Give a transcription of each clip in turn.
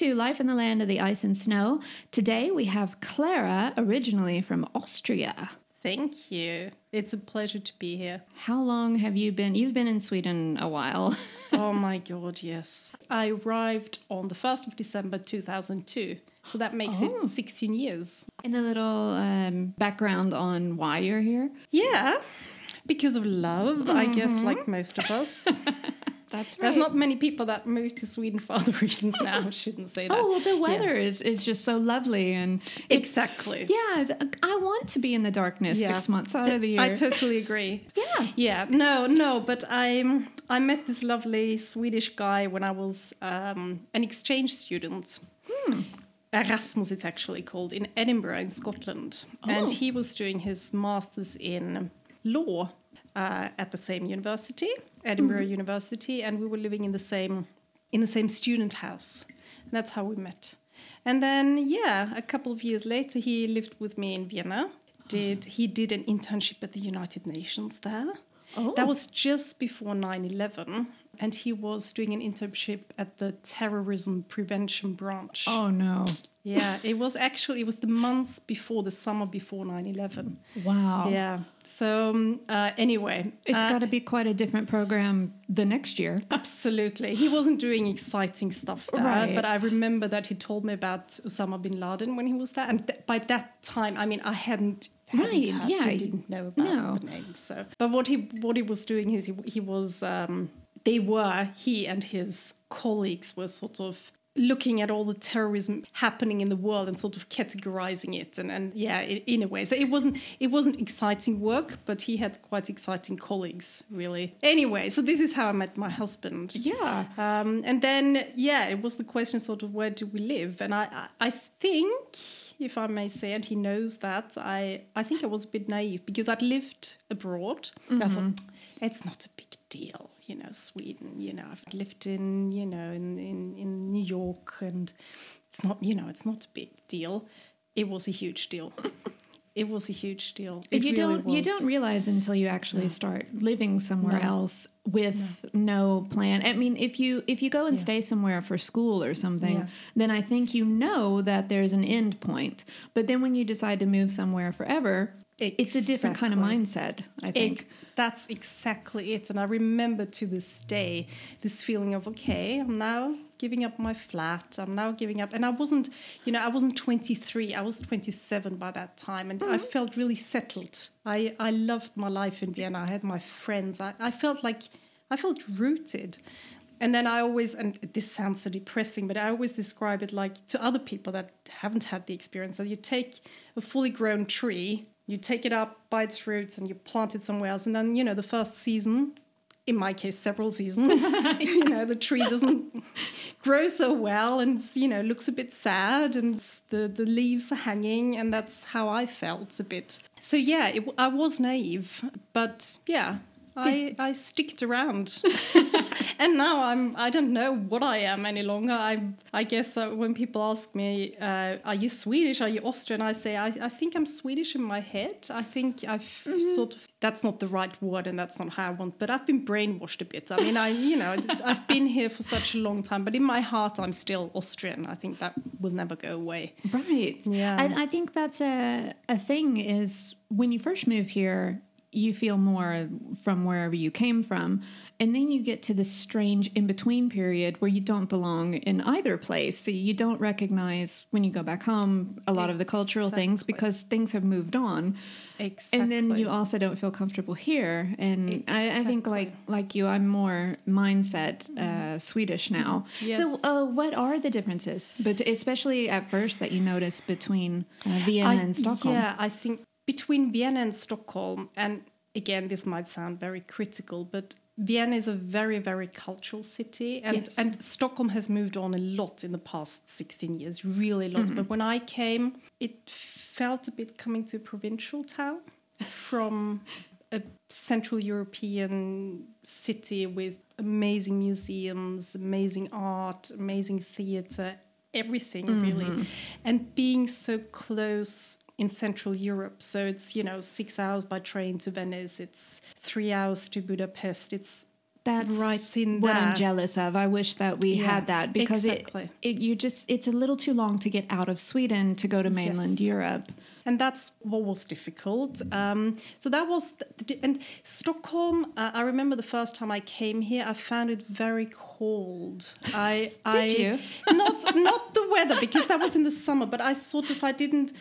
To Life in the Land of the Ice and Snow. Today we have Clara, originally from Austria. Thank you. It's a pleasure to be here. How long have you been? You've been in Sweden a while. oh my god, yes. I arrived on the 1st of December 2002. So that makes Oh. it 16 years. and a little um, background on why you're here. Yeah. Because of love, I guess, Mm-hmm. like most of us. That's right. There's not many people that move to Sweden for other reasons now. I shouldn't say that. Oh well, the Yeah. weather is is just so lovely, and Exactly. yeah, I want to be in the darkness Yeah. six months out of the year. I totally agree. Yeah. Yeah. No, no, but I'm, I met this lovely Swedish guy when I was um, an exchange student. Erasmus, it's actually called, in Edinburgh, in Scotland. And Oh. he was doing his master's in law uh, at the same university, Edinburgh University, and we were living in the same in the same student house. And that's how we met. And then, yeah, a couple of years later, he lived with me in Vienna. Did he did an internship at the United Nations there? Oh. That was just before 9/11, and he was doing an internship at the terrorism prevention branch. oh no! Yeah, it was actually it was the months before the summer before 9/11. Wow. Yeah. So um, uh, anyway, It's uh, got to be quite a different program the next year. Absolutely. He wasn't doing exciting stuff there, Right. but I remember that he told me about Osama bin Laden when he was there. And th- by that time, I mean, I hadn't. Right, had- yeah, I didn't know about no. the name. So, but what he what he was doing is he, he was um, they were he and his colleagues were sort of looking at all the terrorism happening in the world and sort of categorizing it and, and yeah in, in a way so it wasn't it wasn't exciting work but he had quite exciting colleagues really anyway so this is how i met my husband Yeah. um, and then, yeah, it was the question sort of where do we live? And I, I, I think, if I may say, and he knows that, I, I think I was a bit naive because I'd lived abroad. And I thought, it's not a big deal, you know, Sweden, you know, I've lived in, you know, in, in, in New York and it's not, you know, it's not a big deal. It was a huge deal. It was a huge deal. It you really don't you don't realize until you actually start living somewhere else with no. plan. I mean, if you if you go and stay somewhere for school or something, Yeah. then I think you know that there's an end point. But then when you decide to move somewhere forever, it's a different kind of mindset. I think. It, that's exactly it. And I remember to this day this feeling of, okay, I'm now giving up my flat. I'm now giving up. And I wasn't, you know, I wasn't 23. I was 27 by that time. And I mm-hmm. felt really settled. I, I loved my life in Vienna. I had my friends. I, I felt like, I felt rooted. And then I always, and this sounds so depressing, but I always describe it like to other people that haven't had the experience that you take a fully grown tree, you take it up by its roots and you plant it somewhere else. And then, you know, the first season, in my case, several seasons, you know, the tree doesn't grow so well and, you know, looks a bit sad and the, the leaves are hanging. And that's how I felt a bit. So, yeah, it, I was naive, but yeah. I, I sticked around, and now I'm I don't know what I am any longer. I I guess uh, when people ask me, uh, "Are you Swedish? Are you Austrian?" I say I, I think I'm Swedish in my head. I think I've sort of that's not the right word, and that's not how I want. But I've been brainwashed a bit. I mean, I you know I've been here for such a long time, but in my heart I'm still Austrian. I think that will never go away. Right. Yeah. And I think that's a a thing is when you first move here, you feel more from wherever you came from. And then you get to this strange in between period where you don't belong in either place. So you don't recognize when you go back home a lot of the cultural things because things have moved on. Exactly. And then you also don't feel comfortable here. And I, I think like like you, I'm more mindset uh, Swedish now. Yes. So uh, what are the differences, but especially at first that you notice between uh, Vienna I- and Stockholm? Yeah, I think between Vienna and Stockholm, and again, this might sound very critical, but Vienna is a very, very cultural city, and Yes. and Stockholm has moved on a lot in the past sixteen years, really a lot. Mm-hmm. But when I came, it felt a bit coming to a provincial town from a Central European city with amazing museums, amazing art, amazing theatre, everything really, and being so close in Central Europe. So it's you know six hours by train to Venice. It's three hours to Budapest. It's that's right in what I'm jealous of. I wish that we Yeah, had that because exactly. it, it you just it's a little too long to get out of Sweden to go to mainland Yes. Europe. and that's what was difficult. Um, so that was, the, and Stockholm. Uh, I remember the first time I came here, I found it very cold. I, I you? not not the weather because that was in the summer, but I sort of I didn't.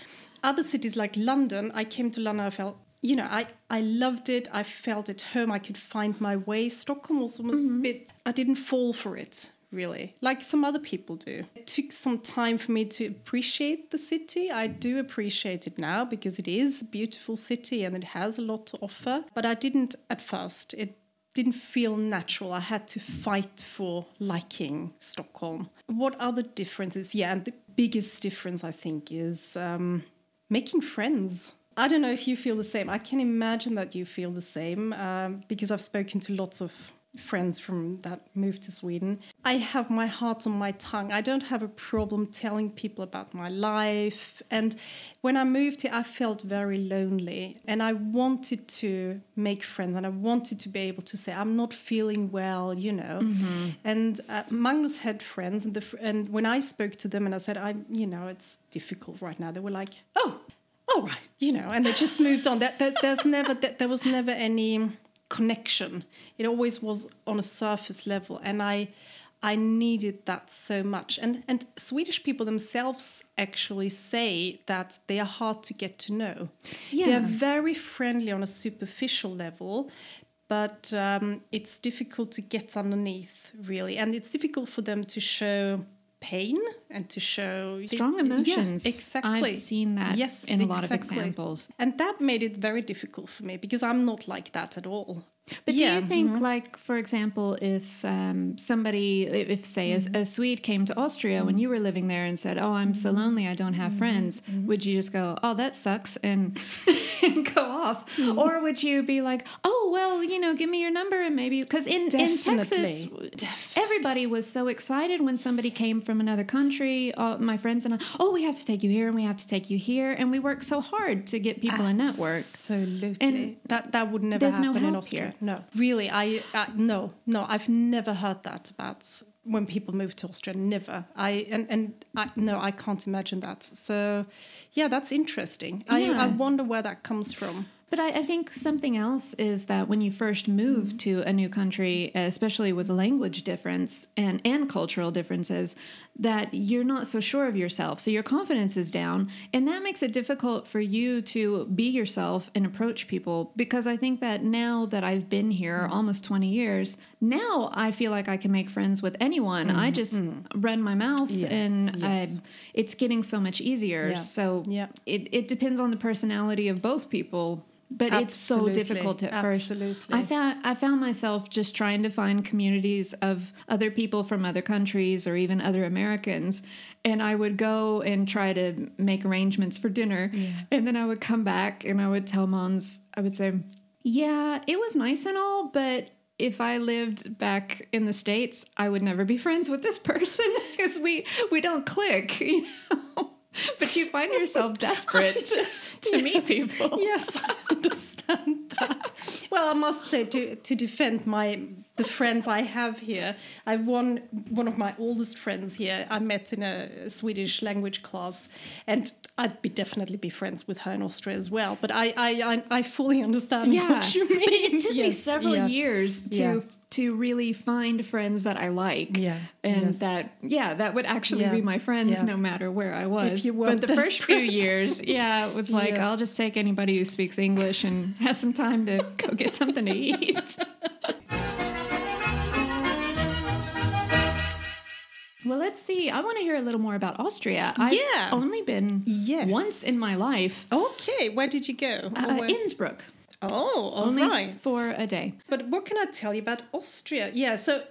Other cities like London, I came to London. I felt. You know, I, I loved it. I felt at home. I could find my way. Stockholm was almost a bit. I didn't fall for it really, like some other people do. It took some time for me to appreciate the city. I do appreciate it now because it is a beautiful city and it has a lot to offer. But I didn't at first. It didn't feel natural. I had to fight for liking Stockholm. What other differences? Yeah, and the biggest difference I think is um, making friends. I don't know if you feel the same. I can imagine that you feel the same um, because I've spoken to lots of friends from that moved to Sweden. I have my heart on my tongue. I don't have a problem telling people about my life. And when I moved here, I felt very lonely and I wanted to make friends and I wanted to be able to say, I'm not feeling well, you know. And uh, Magnus had friends, and, the, fr- and when I spoke to them and I said, I'm, you know, it's difficult right now, they were like, oh, all right, you know, and they just moved on. That, that there's never that there was never any connection. It always was on a surface level, and I I needed that so much. And and Swedish people themselves actually say that they are hard to get to know. Yeah. They're very friendly on a superficial level. But um, it's difficult to get underneath, really, and it's difficult for them to show pain and to show Strong Yeah, emotions. exactly. I've seen that yes, in a lot of examples. And that made it very difficult for me because I'm not like that at all. But Yeah, do you think, like, for example, if um, somebody, if, say Mm-hmm. a, a Swede came to Austria when you were living there and said, "Oh, I'm Mm-hmm. so lonely, I don't have friends," would you just go, "Oh, that sucks," and, and go off, Mm-hmm. or would you be like, "Oh, well, you know, give me your number and maybe," because in in Texas, Definitely. everybody was so excited when somebody came from another country. Uh, my friends and I, oh, we have to take you here and we have to take you here, and we work so hard to get people a network. Absolutely. And that that would never there's no happen in Austria. here. No, really, I, I no no I've never heard that about when people move to Austria. Never. I and and I, no, I can't imagine that. So, yeah, that's interesting. I Yeah. I wonder where that comes from. But I, I think something else is that when you first move mm. to a new country, especially with language difference and, and cultural differences, that you're not so sure of yourself. So your confidence is down. And that makes it difficult for you to be yourself and approach people. Because I think that now that I've been here mm-hmm. almost 20 years, now I feel like I can make friends with anyone. I mm-hmm. just mm-hmm. run my mouth Yeah. and uh, Yes. I, it's getting so much easier. Yeah. So Yeah. it, it depends on the personality of both people but it's so difficult at first Absolutely. i found i found myself just trying to find communities of other people from other countries or even other americans and i would go and try to make arrangements for dinner and then i would come back and i would tell mons i would say yeah it was nice and all but if I lived back in the states, I would never be friends with this person because we we don't click, you know. But you find yourself desperate to, to meet people. Yes, I understand that. Well, I must say to to defend my the friends I have here, I have one one of my oldest friends here. I met in a Swedish language class, and I'd be definitely be friends with her in Austria as well. But I I I, I fully understand Yeah, what you mean. but it took me several yeah. years to Yeah. to really find friends that I like. Yeah, and yes. that yeah, that would actually be my friends no matter where I was. you but the first few years, yeah, it was like Yes. I'll just take anybody who speaks English and has some time to go get something to eat. Well, let's see. I want to hear a little more about Austria. I've Yeah. only been Yes. once in my life. Okay, where did you go? Uh, Innsbruck, oh, only right. for a day. But what can I tell you about Austria? Yeah, so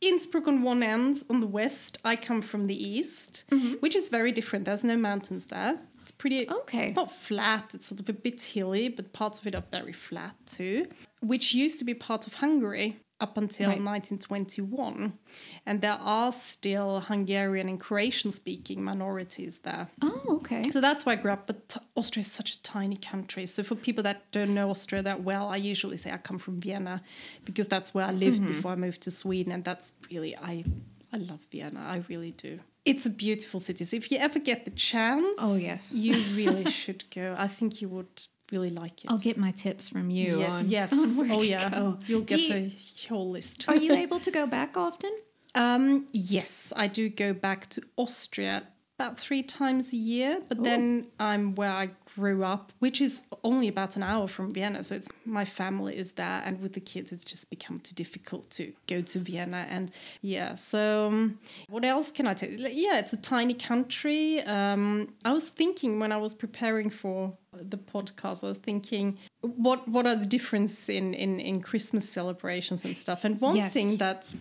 Innsbruck on one end, on the west, I come from the east, Mm-hmm. which is very different. There's no mountains there. It's pretty Okay. It's not flat. It's sort of a bit hilly, but parts of it are very flat too. Which used to be part of Hungary up until Right. 1921, and there are still Hungarian and Croatian-speaking minorities there. Oh, okay. So that's why I grew up. But t- Austria is such a tiny country. So for people that don't know Austria that well, I usually say I come from Vienna because that's where I lived Mm-hmm. before I moved to Sweden, and that's really I I love Vienna. I really do. It's a beautiful city. So if you ever get the chance, Oh, yes. you really should go. I think you would really like it. I'll get my tips from you Yeah, on, yes. on oh yeah. go. You'll Do get you- a whole list. Are you able to go back often? Um, yes, I do go back to Austria about three times a year, but then I'm where I grew up, which is only about an hour from Vienna. So it's my family is there, and with the kids, it's just become too difficult to go to Vienna. And yeah, so um, what else can I tell you? Like, Yeah, it's a tiny country. Um, I was thinking when I was preparing for the podcast, I was thinking what what are the difference in in in Christmas celebrations and stuff. And one Yes. thing that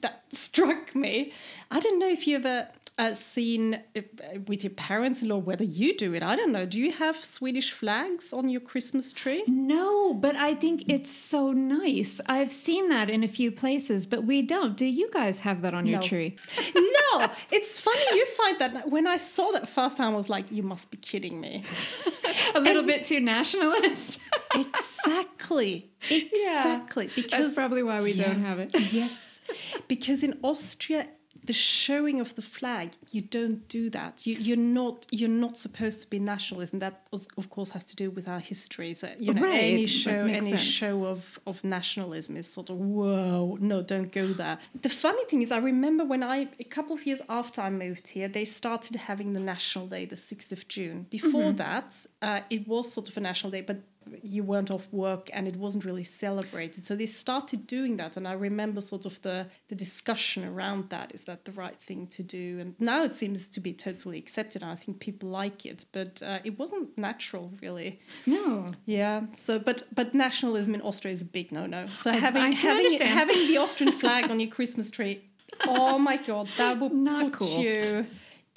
that struck me. I don't know if you ever uh, seen uh, with your parents-in-law whether you do it. I don't know. Do you have Swedish flags on your Christmas tree? No, but I think it's so nice. I've seen that in a few places, but we don't. Do you guys have that on your tree? no, it's funny you find that. When I saw that first time, I was like, "You must be kidding me." A little bit too nationalist. exactly, exactly. That's Because probably why we don't have it. yes, because in Austria, the showing of the flag, you don't do that. You, you're not you're not supposed to be nationalist, and that was, of course has to do with our history. So you know, Right, any show any sense. show of of nationalism is sort of whoa, no, don't go there. The funny thing is, I remember when I a couple of years after I moved here, they started having the National Day, the sixth of June. Before that, uh, it was sort of a national day, but you weren't off work and it wasn't really celebrated. So they started doing that, and I remember sort of the the discussion around that. Is that the right thing to do? And now it seems to be totally accepted. And I think people like it, but uh, it wasn't natural, really. No. Yeah. So, but but nationalism in Austria is a big no no. So I having can having understand. having the Austrian flag on your Christmas tree, oh my god, that would Not put cool. you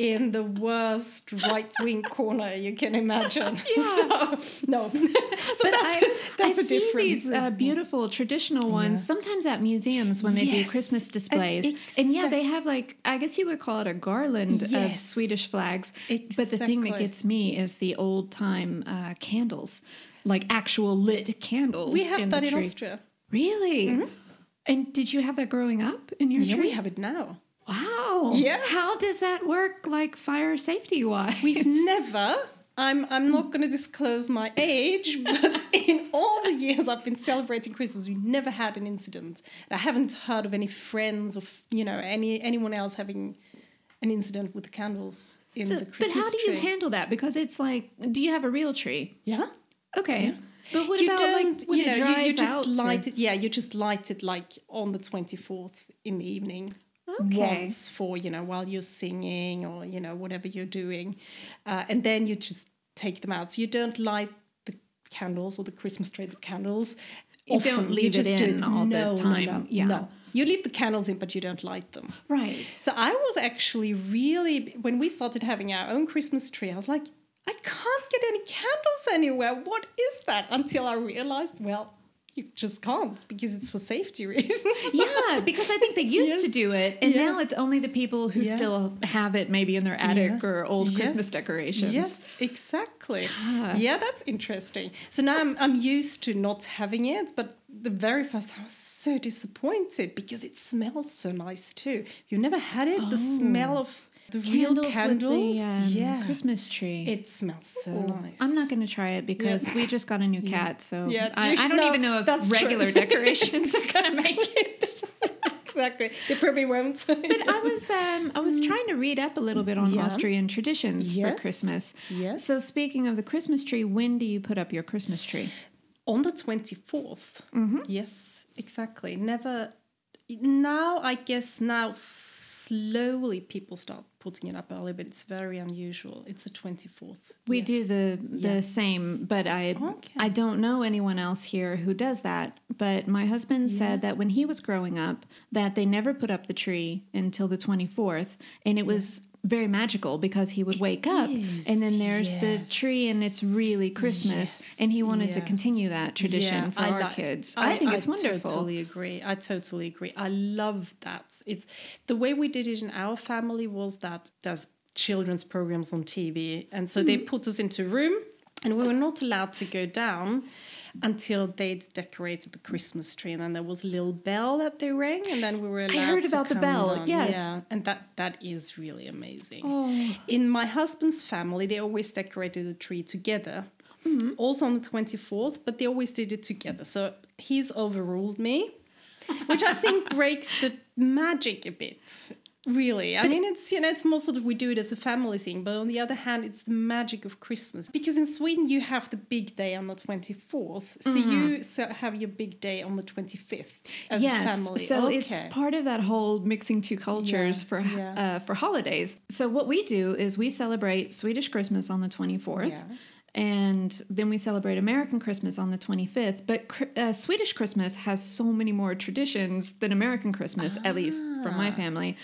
in the worst right wing corner you can imagine. So no. so But that's, I, that's I see difference. these uh, beautiful traditional ones sometimes at museums when they do Yes. Christmas And displays. And, yeah, they have like, I guess you would call it a garland of Swedish flags. But the thing that gets me is the old time uh, candles, like actual lit candles. we have in that the in. Austria. Really? And did you have that growing up in your Yeah, tree? we have it now. Wow. Yeah. How does that work, like fire safety wise? We've never. I'm I'm not going to disclose my age, but in all the years I've been celebrating Christmas, we've never had an incident. I haven't heard of any friends or you know any anyone else having an incident with the candles in So- the Christmas but how do you tree. handle that? Because it's like, do you have a real tree? yeah. Okay. But what you about don't, like when you know, it you, dries you just out? or- light it. Yeah, you just light it like on the twenty fourth in the evening. Okay. For you know while you're singing or you know whatever you're doing, uh, and then you just take them out. So you don't light the candles or the Christmas tree the candles. You don't often. leave it just do in all the No, no, time. No, Yeah. no. You leave the candles in, but you don't light them. Right. So I was actually really when we started having our own Christmas tree, I was like, I can't get any candles anywhere. What is that? Until I realized, well, you just can't because it's for safety reasons. Yeah, because I think they used to do it, and Yeah. now it's only the people who Yeah. still have it maybe in their attic Yeah. or old Christmas decorations. Yes, exactly. Yeah. That's interesting. So now I'm, I'm used to not having it, but the very first time I was so disappointed because it smells so nice too. You've never had it? The oh. smell of the real Candles, candles? with the um, yeah. Christmas tree. It smells so nice. I'm not going to try it because we just got a new cat, so Yeah, I, I don't know. even know if That's true. regular decorations is going to make it. exactly. They probably won't. But I was um, I was trying to read up a little bit on Yeah. Austrian traditions for Christmas. Yes. So speaking of the Christmas tree, when do you put up your Christmas tree? On the 24th. Mm-hmm. Yes, exactly. Never. Now, I guess now slowly people start putting it up early, but it's very unusual. It's the 24th. We do the the Yeah. same, but I Okay. I don't know anyone else here who does that. But my husband said that when he was growing up, that they never put up the tree until the twenty fourth, and it was very magical because he would wake up and then there's the tree and it's really Christmas. Yes, and he wanted to continue that tradition Yeah, for I our like- kids. I, think it's wonderful. I totally agree. I totally agree. I love that. It's the way we did it in our family was that there's children's programs on TV, and so Hmm. they put us into a room, and we were not allowed to go down until they'd decorated the Christmas tree, and then there was a little bell that they rang, and then we were allowed. I heard to about the bell, down. yes. yeah, and that that is really amazing. Oh. In my husband's family, they always decorated the tree together. Mm-hmm. Also on the 24th, but they always did it together. So he's overruled me, which I think breaks the magic a bit. Really. I mean, it's, you know, it's more sort of we do it as a family thing, but on the other hand, it's the magic of Christmas. Because in Sweden, you have the big day on the 24th. So you have your big day on the 25th as yes, a family. so okay. it's part of that whole mixing two cultures Yeah, for yeah. Uh, for holidays. So what we do is we celebrate Swedish Christmas on the 24th. Yeah. And then we celebrate American Christmas on the 25th. But uh, Swedish Christmas has so many more traditions than American Christmas, at least from my family.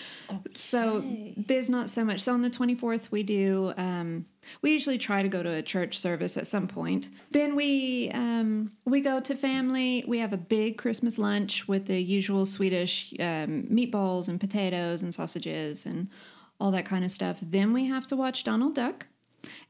So there's not so much. So on the 24th, we do, um, we usually try to go to a church service at some point. Then we, um, we go to family. We have a big Christmas lunch with the usual Swedish um, meatballs and potatoes and sausages and all that kind of stuff. Then we have to watch Donald Duck.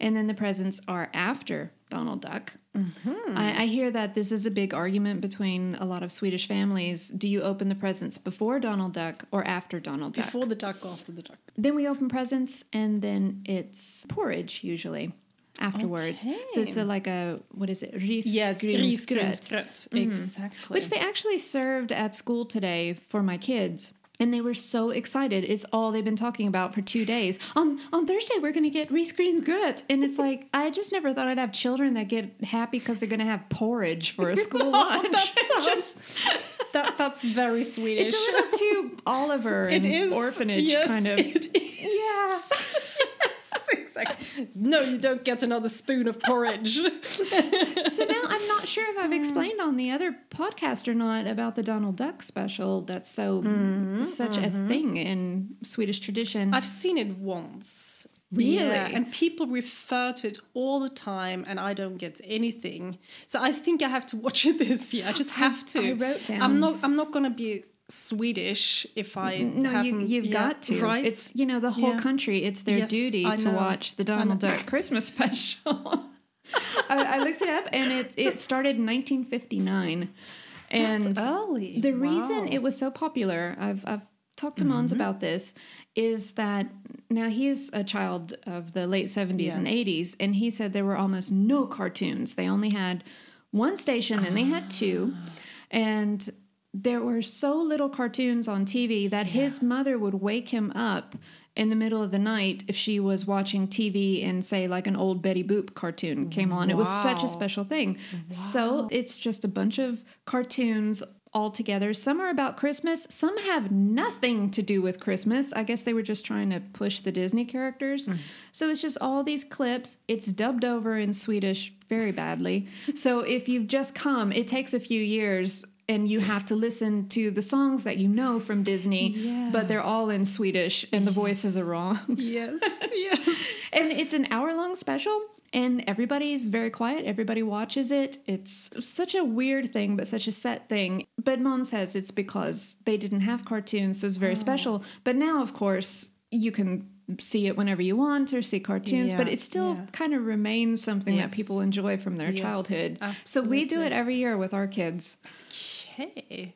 And then the presents are after Donald Duck. Mm-hmm. I, I hear that this is a big argument between a lot of Swedish families. Do you open the presents before Donald Duck or after Donald Duck? before the duck, after the duck. Then we open presents, and then it's porridge usually afterwards. So it's a, like a what is it? Ris Yeah, risgrynsgröt. Mm-hmm. Exactly. which they actually served at school today for my kids. And they were so excited. It's all they've been talking about for two days. On on Thursday, we're going to get risgrynsgröt. And it's like, I just never thought I'd have children that get happy because they're going to have porridge for a school oh, lunch. That sounds- that, that's very Swedish. it's a little too Oliver and It is orphanage yes, kind of. It is. Yeah. Exactly. No, you don't get another spoon of porridge. so now I'm not sure if I've explained on the other podcast or not about the Donald Duck special. That's so mm-hmm, such a mm-hmm. thing in Swedish tradition. I've seen it once. Really? Yeah, and people refer to it all the time, and I don't get anything. So I think I have to watch it this year. I just have to. I wrote down- I'm not. I'm not going to be Swedish if I no, you, you've yeah, got to. Right? It's you know the whole Yeah. country. It's their Yes, duty I to know. watch the Donald. Duck Christmas special. I, I looked it up, and it it started in 1959. And That's early. The reason Wow. Mm-hmm. it was so popular, I've I've talked to Mons about this, is that now he's a child of the late 70s Yeah. and 80s, and he said there were almost no cartoons. They only had one station, and they had two, Ah. and there were so little cartoons on TV that his mother would wake him up in the middle of the night if she was watching TV and say like an old Betty Boop cartoon came on. It was such a special thing. So it's just a bunch of cartoons all together. Some are about Christmas, some have nothing to do with Christmas. I guess they were just trying to push the Disney characters. Mm. So it's just all these clips. It's dubbed over in Swedish very badly. so if you've just come, it takes a few years and you have to listen to the songs that you know from Disney, Yeah. but they're all in Swedish and the voices are wrong. yes, yes. and it's an hour long special and everybody's very quiet. Everybody watches it. It's such a weird thing but such a set thing. But mon says it's because they didn't have cartoons so it's very oh. special. But now of course you can see it whenever you want or see cartoons but it still yeah. kind of remains something that people enjoy from their Yes, childhood. So we do it every year with our kids Okay.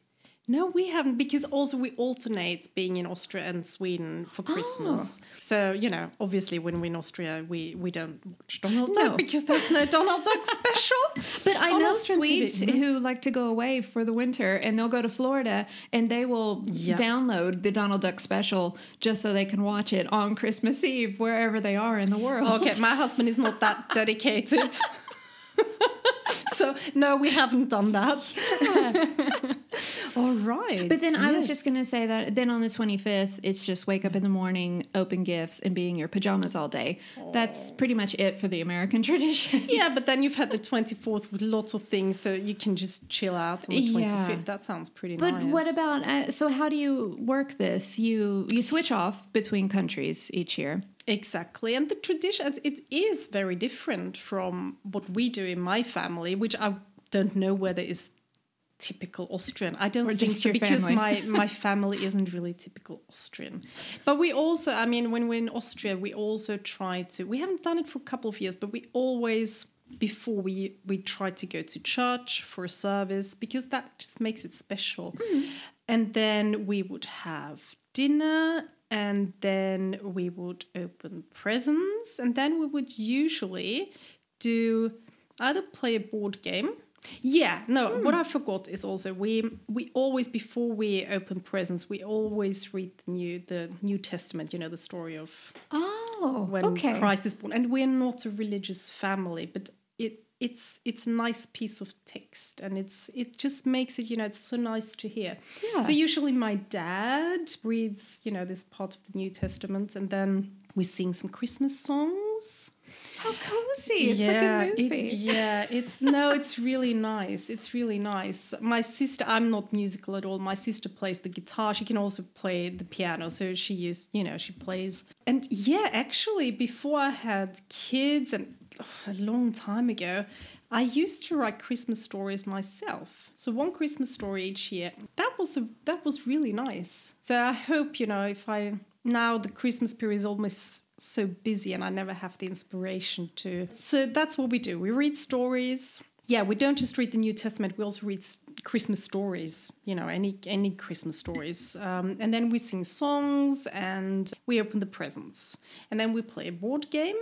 No, we haven't because also we alternate being in Austria and Sweden for ah. Christmas. Oh. So you know, obviously, when we're in Austria, we we don't watch Donald No. Duck because there's no Donald Duck special. But I know Austrian TV. Swedes mm-hmm. who like to go away for the winter and they'll go to Florida and they will Yeah. download the Donald Duck special just so they can watch it on Christmas Eve wherever they are in the world. Okay, my husband is not that dedicated. so no, we haven't done that. All right. But then I was just going to say that then on the 25th, it's just wake up in the morning, open gifts, and be in your pajamas all day. That's pretty much it for the American tradition. Yeah, but then you've had the 24th with lots of things, so you can just chill out on the Yeah. 25th. That sounds pretty But nice. But what about uh, so? How do you work this? You you switch off between countries each year. Exactly. And the tradition, it is very different from what we do in my family, which I don't know whether is typical Austrian. I don't Or think so because family. my, my family isn't really typical Austrian. But we also, I mean, when we're in Austria, we also try to, we haven't done it for a couple of years, but we always, before we, we try to go to church for a service because that just makes it special. Hmm. And then we would have dinner and then we would open presents and then we would usually do either play a board game. Yeah no hmm. what i forgot is also we we always before we open presents we always read the new the new testament you know the story of Oh, when okay. christ is born. And we're not a religious family but it it's it's a nice piece of text and it's it just makes it you know it's so nice to hear Yeah. so usually my dad reads you know this part of the new testament and then we sing some christmas songs How cozy! It's like a movie. it- yeah, it's no, it's really nice. It's really nice. My sister, I'm not musical at all. My sister plays the guitar. She can also play the piano, so she used, you know, she plays. And yeah, actually, before I had kids, and a long time ago, I used to write Christmas stories myself. So one Christmas story each year. That was a, that was really nice. So I hope you know if I now the Christmas period is almost so busy and I never have the inspiration to. So that's what we do. We read stories. Yeah, we don't just read the New Testament. We also read Christmas stories. You know, any any Christmas stories, um, and then we sing songs and we open the presents, and then we play a board game.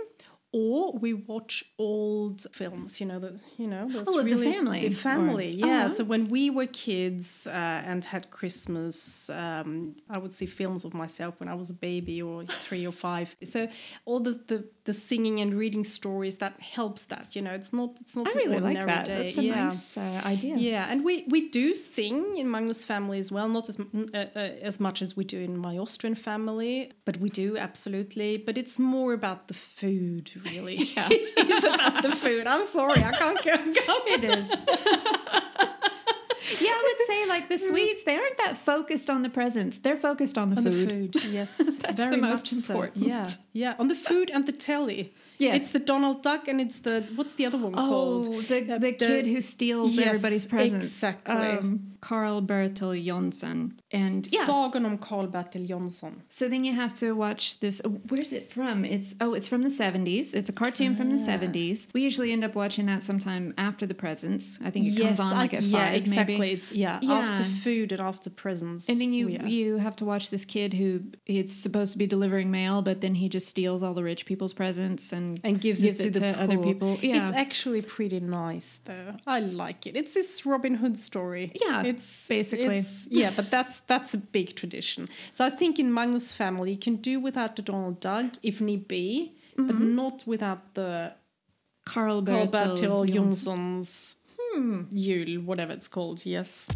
Or we watch old films, you know, the, you know, Oh, of the family, the or- family, yeah. Uh-huh. So when we were kids uh, and had Christmas, um, I would see films of myself when I was a baby or three or five. So all the, the the singing and reading stories that helps that. You know, it's not it's not I really like that. day. That's a yeah. nice uh, idea. Yeah, and we, we do sing in Magnus' family as well, not as uh, uh, as much as we do in my Austrian family, but we do absolutely. But it's more about the food, really. Yeah. it is about the food. I'm sorry, I can't go. go. It is. yeah, I would say like the sweets, they aren't that focused on the presents. They're focused on the On food. the food, yes, That's very the most much so. Yeah, yeah, on the food and the telly. Yes. it's the Donald Duck and it's the what's the other one Oh, called? the, Uh, the kid who steals Yes, everybody's presents. exactly. Um, Karl-Bertil Jonsson. And yeah. Sagan om Karl-Bertil Jonsson. So then you have to watch this. oh, Where's it from? It's oh, it's from the seventies. It's a cartoon from the Ah. seventies. We usually end up watching that sometime after the presents. I think it comes on like at yeah, five, exactly. maybe. It's yeah, Yeah. after food and after presents. And then you yeah. you have to watch this kid who is supposed to be delivering mail, but then he just steals all the rich people's presents and and gives, gives it to, the other poor. people. Yeah, It's actually pretty nice though. I like it. It's this Robin Hood story. Yeah, it's basically. it's- yeah, but that's that's a big tradition. So I think in Magnus' family you can do without the Donald Duck if need be, but Mm-hmm. not without the Karl Bertil Bertil Jonsson. Jonsson's Jul, whatever it's called. Yes.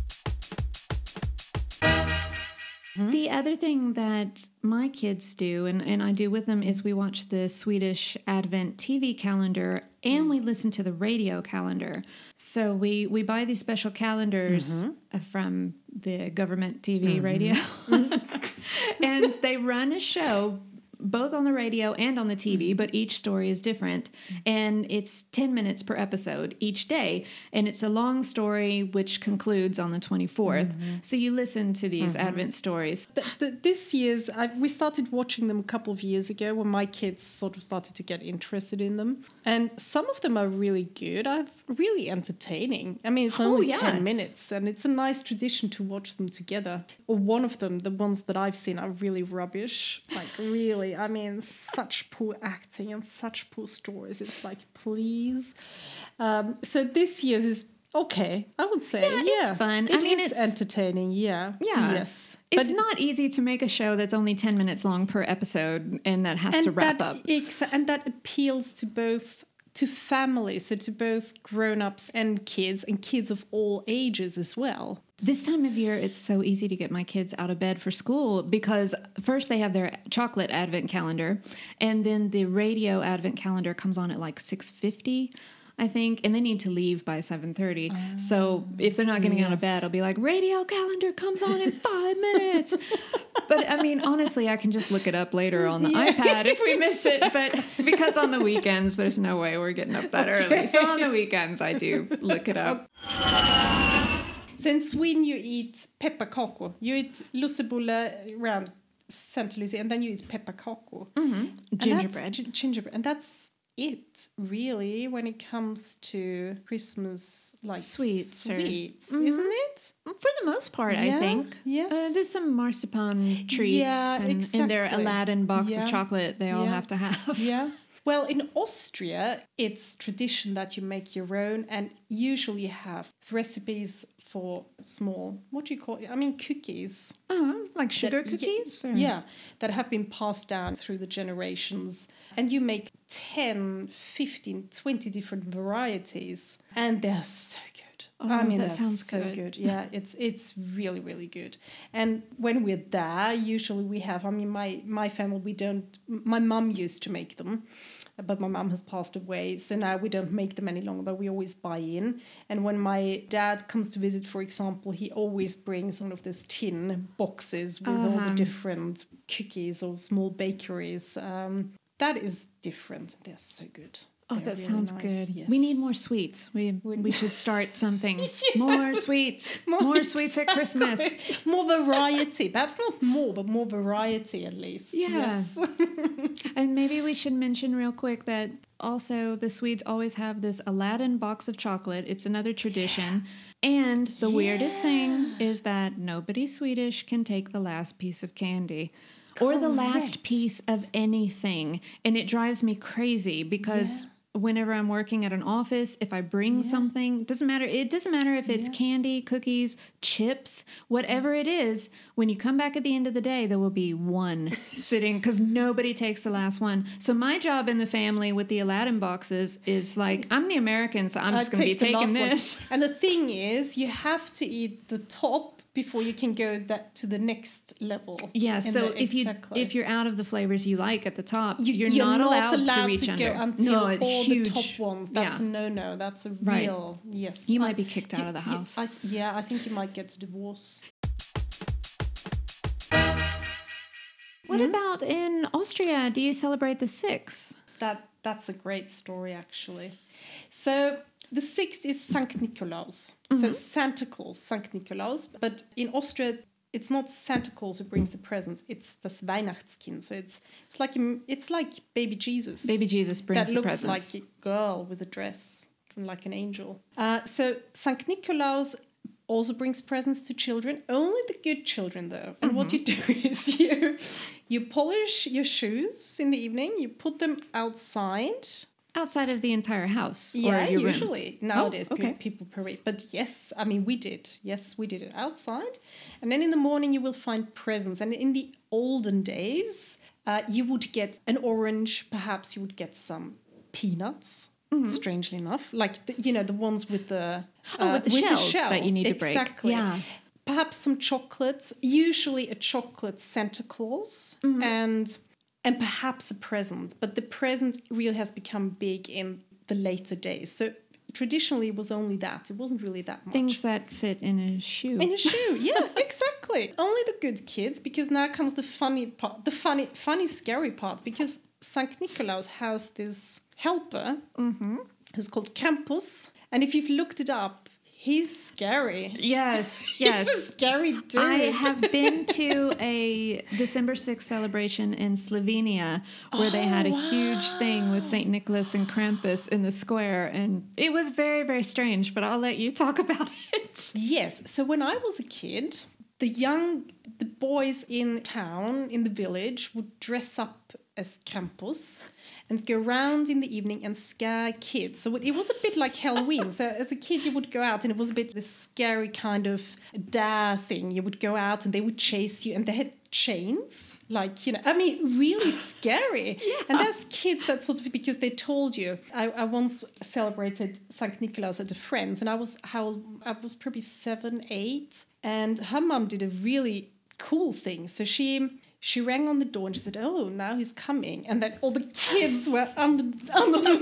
Mm-hmm. The other thing that my kids do, and, and I do with them, is we watch the Swedish Advent TV calendar and mm-hmm. we listen to the radio calendar. So we, we buy these special calendars mm-hmm. uh, from the government TV radio. and they run a show both on the radio and on the TV, mm-hmm. but each story is different. And it's 10 minutes per episode each day. And it's a long story which concludes on the 24th. Mm-hmm. So you listen to these mm-hmm. Advent stories. The, the, this year's, I, we started watching them a couple of years ago when my kids sort of started to get interested in them. And some of them are really good, are really entertaining. I mean, it's Oh, only yeah. 10 minutes and it's a nice tradition to watch them together. Or one of them, the ones that I've seen, are really rubbish. Like, really, I mean, such poor acting and such poor stories. It's like, please. Um, so this year's is. Okay, I would say, yeah, Yeah, it's fun. I mean, is it's- entertaining, yeah, Yeah. yes. It's But- not easy to make a show that's only 10 minutes long per episode and that has to wrap that up. exa- and that appeals to both to families, so to both grown-ups and kids, and kids of all ages as well. This time of year, it's so easy to get my kids out of bed for school because first they have their chocolate advent calendar, and then the radio advent calendar comes on at like six fifty. I think, and they need to leave by seven thirty. Oh, so if they're not getting out of bed, I'll be like, "Radio calendar comes on in five minutes." but I mean, honestly, I can just look it up later on the iPad if we miss it. But because on the weekends, there's no way we're getting up that early. So on the weekends, I do look it up. So in Sweden, you eat pepparkakor. You eat lussebulle around Santa Lucia, and then you eat pepparkakor. Mm-hmm. That's Gingerbread. gi- gingerbread, and that's it really when it comes to Christmas, like Sweets sweets, isn't it? For the most part, I think. yes. Uh, there's some marzipan treats Yeah, and in their. Aladdin box Yeah. of chocolate they all Yeah. have to have. Yeah. Well, in Austria, it's tradition that you make your own, and usually you have recipes for small, what do you call it? I mean, cookies. Uh-huh, like sugar ye- cookies? Yeah, that have been passed down through the generations. And you make 10, 15, 20 different varieties, and they're so good. I Oh, mean, that sounds so good. Yeah, it's it's really really good. And when we're there, usually we have. I mean, my my family we don't. My mum used to make them, but my mum has passed away, so now we don't make them any longer. But we always buy in. And when my dad comes to visit, for example, he always brings one of those tin boxes with all Uh-huh. the different cookies or small bakeries. Um, that is different. They're so good. Oh, They're that really sounds nice, good. yes. We need more sweets. We we should start something. More sweets. More, sweets at Christmas. more variety. Perhaps not more, but more variety at least. Yeah. Yes. And maybe we should mention real quick that also the Swedes always have this Aladdin box of chocolate. It's another tradition. And the weirdest thing is that nobody Swedish can take the last piece of candy or the oh, last piece of anything. And it drives me crazy because whenever I'm working at an office, if I bring something, doesn't matter. It doesn't matter if it's candy, cookies, chips, whatever it is. When you come back at the end of the day, there will be one sitting because nobody takes the last one. So my job in the family with the Aladdin boxes is like I'm the American, so I'm I just going to be taking last one. this. And the thing is, you have to eat the top before you can go that to the next level. Yeah. So the- if you if you're out of the flavors you like at the top, You- you're, not, allowed, to reach go under. until no, it's all huge. the top ones. That's yeah. a no no. That's a Right. real yes. You I- might be kicked out you- of the you- house. I th- yeah, I think you might get a divorce. What Hmm? about in Austria? Do you celebrate the sixth? That that's a great story actually. So the sixth is Sankt Nikolaus. So Santa Claus, Sankt Nikolaus. But in Austria, it's not Santa Claus who brings the presents. It's das Weihnachtskind. So it's it's like it's like baby Jesus. Baby Jesus brings presents. that looks presents. like a girl with a dress, like an angel. Uh, so Sankt Nikolaus also brings presents to children. Only the good children, though. And what you Mm-hmm. do is you you polish your shoes in the evening. You put them outside. Outside of the entire house. Yeah, or your room. usually nowadays pe- okay. people parade. But yes, I mean we did. Yes, we did it outside, and then in the morning you will find presents. And in the olden days, uh, you would get an orange. Perhaps you would get some peanuts. Mm-hmm. Strangely enough, like the, you know the ones with the uh, Oh, with the shells that you need to break. exactly. Yeah. Perhaps some chocolates. Usually a chocolate Santa Claus Mm-hmm. and and perhaps a present. But the present really has become big in the later days. So traditionally it was only that. It wasn't really that much. Things that fit in a shoe. in a shoe, yeah, exactly. Only the good kids, because now comes the funny part, the funny, funny, scary part. Because Saint Nikolaus has this helper mm-hmm. who's called Krampus, and if you've looked it up, he's scary. yes, He's a yes. scary dude. I have been to a December 6th celebration in Slovenia where they had a oh, huge thing with St. Nicholas and Krampus in the square. And it was very, very strange, but I'll let you talk about it. Yes. So when I was a kid, the young, the boys in town, in the village, would dress up as Krampus and go around in the evening and scare kids. So it was a bit like Halloween. so as a kid, you would go out and it was a bit this scary kind of dare thing. You would go out and they would chase you and they had chains like you know i mean really scary yeah. and there's kids that sort of because they told you i, I once celebrated saint nicholas at a friend's and i was how i was probably seven eight and her mom did a really cool thing so she she rang on the door and she said, "Oh, now he's coming." And then all the kids were under under the,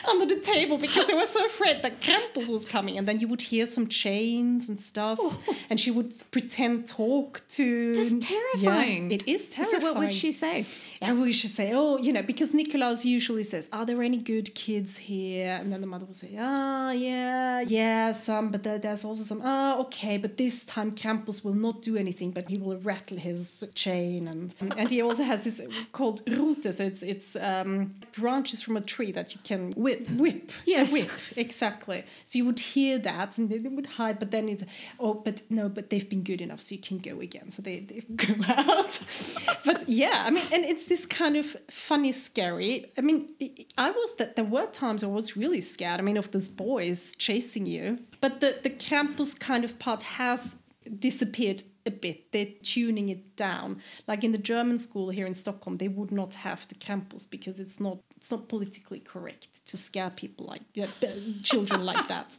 under the table because they were so afraid that Krampus was coming. And then you would hear some chains and stuff, oh. and she would pretend talk to. That's terrifying. Yeah, it is terrifying. So what would she say? And we should say, "Oh, you know," because Nikolaus usually says, "Are there any good kids here?" And then the mother would say, "Ah, oh, yeah, yeah, some, but there's also some. Ah, oh, okay, but this time Krampus will not do anything, but he will rattle his chain." And and he also has this called rute, so it's it's um, branches from a tree that you can whip whip yes whip exactly. So you would hear that and they would hide, but then it's oh but no but they've been good enough so you can go again. So they they go out. but yeah, I mean, and it's this kind of funny, scary. I mean, I was that there were times I was really scared. I mean, of those boys chasing you, but the the Krampus kind of part has disappeared a bit. They're tuning it down. Like in the German school here in Stockholm, they would not have the Krampus because it's not it's not politically correct to scare people like children like that.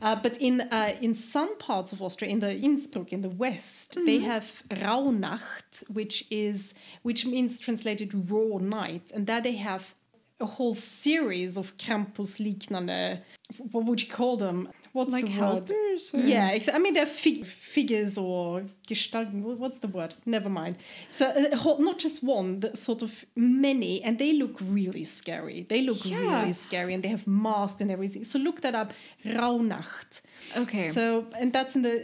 Uh, but in uh, in some parts of Austria, in the Innsbruck, in the west, mm-hmm. they have Rauhnacht, which is which means translated raw night, and there they have a whole series of Krampus liknande what would you call them? What's like the helpers word or? yeah i mean they're fig- figures or gestalten what's the word? Never mind. So uh, not just one sort of many and they look really scary. They look yeah. really scary and they have masks and everything. So look that up rauhnacht okay so and that's in the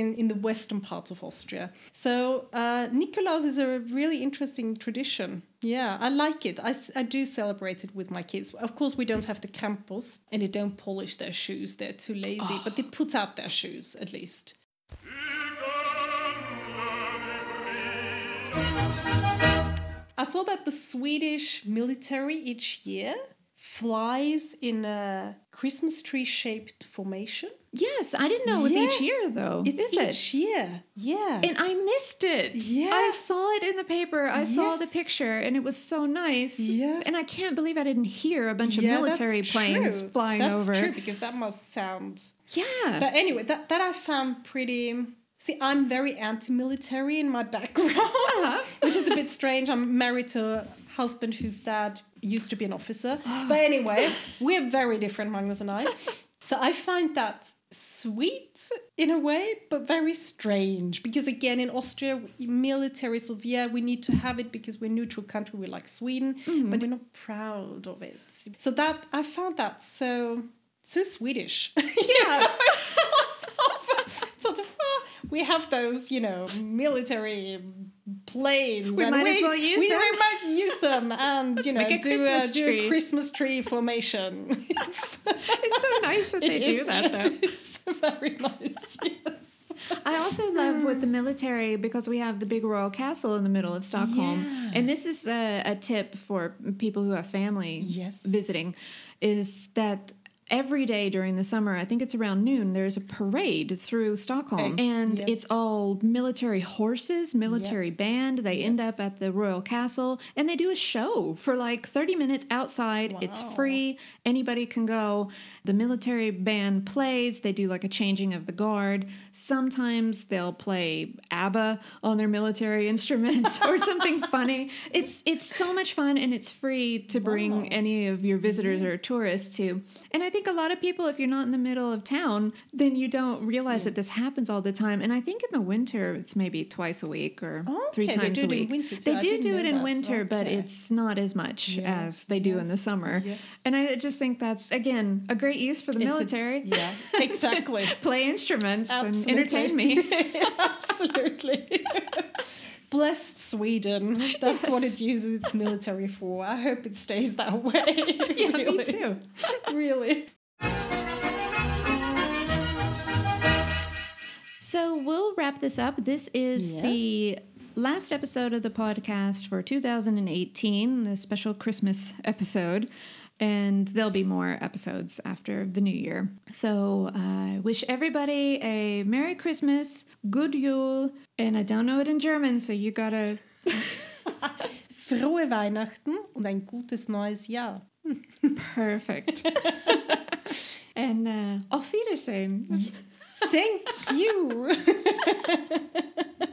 in, in the western parts of austria so uh, nikolaus is a really interesting tradition yeah, I like it. I, I do celebrate it with my kids. Of course, we don't have the Krampus and they don't polish their shoes. They're too lazy, oh. but they put out their shoes at least. I saw that the Swedish military each year flies in a Christmas tree shaped formation. Yes, I didn't know it was yeah. each year though. It's Is each it? year. Yeah. And I missed it. Yeah. I saw it in the paper. I yes. saw the picture and it was so nice. Yeah. And I can't believe I didn't hear a bunch yeah, of military planes true. flying that's over. That's true because that must sound Yeah. But anyway, that that I found pretty See, I'm very anti-military in my background, uh-huh. which is a bit strange. I'm married to a husband whose dad used to be an officer. but anyway, we're very different, Magnus and I. So I find that sweet in a way, but very strange. Because again, in Austria, military, yeah, we need to have it because we're a neutral country, we're like Sweden, mm-hmm. but we're not proud of it. So that I found that so so Swedish. Yeah. sort of, sort of well, we have those, you know, military planes. We might we, as well use we, them. We might them and you know a do, a, do a Christmas tree formation. it's, it's so nice that they do is, that. Yes, it's very nice. Yes. I also love with the military because we have the big royal castle in the middle of Stockholm. Yeah. And this is a, a, tip for people who have family yes. visiting is that every day during the summer, I think it's around noon, there's a parade through Stockholm. Okay. And yes. it's all military horses, military yep. band. They yes. end up at the Royal Castle and they do a show for like 30 minutes outside. Wow. It's free, anybody can go. The military band plays, they do like a changing of the guard. Sometimes they'll play ABBA on their military instruments or something funny. It's it's so much fun and it's free to bring wow. any of your visitors or tourists to. And I think a lot of people if you're not in the middle of town, then you don't realize yeah. that this happens all the time. And I think in the winter it's maybe twice a week or okay, three times a week. They do do it in that, winter, but it's not as much yeah. as they do yeah. in the summer. Yes. And I just think that's again a great use for the it's military. A, yeah, exactly. play instruments Absolutely. and entertain me. Absolutely. Blessed Sweden. That's Yes. what it uses its military for. I hope it stays that way. yeah, really. me too. really. So we'll wrap this up. This is Yes. the last episode of the podcast for 2018, a special Christmas episode. And there'll be more episodes after the new year. So I uh, wish everybody a Merry Christmas, Good Yule, and I don't know it in German, so you gotta. Frohe Weihnachten und ein gutes neues Jahr. Perfect. and uh, auf Wiedersehen. Thank you.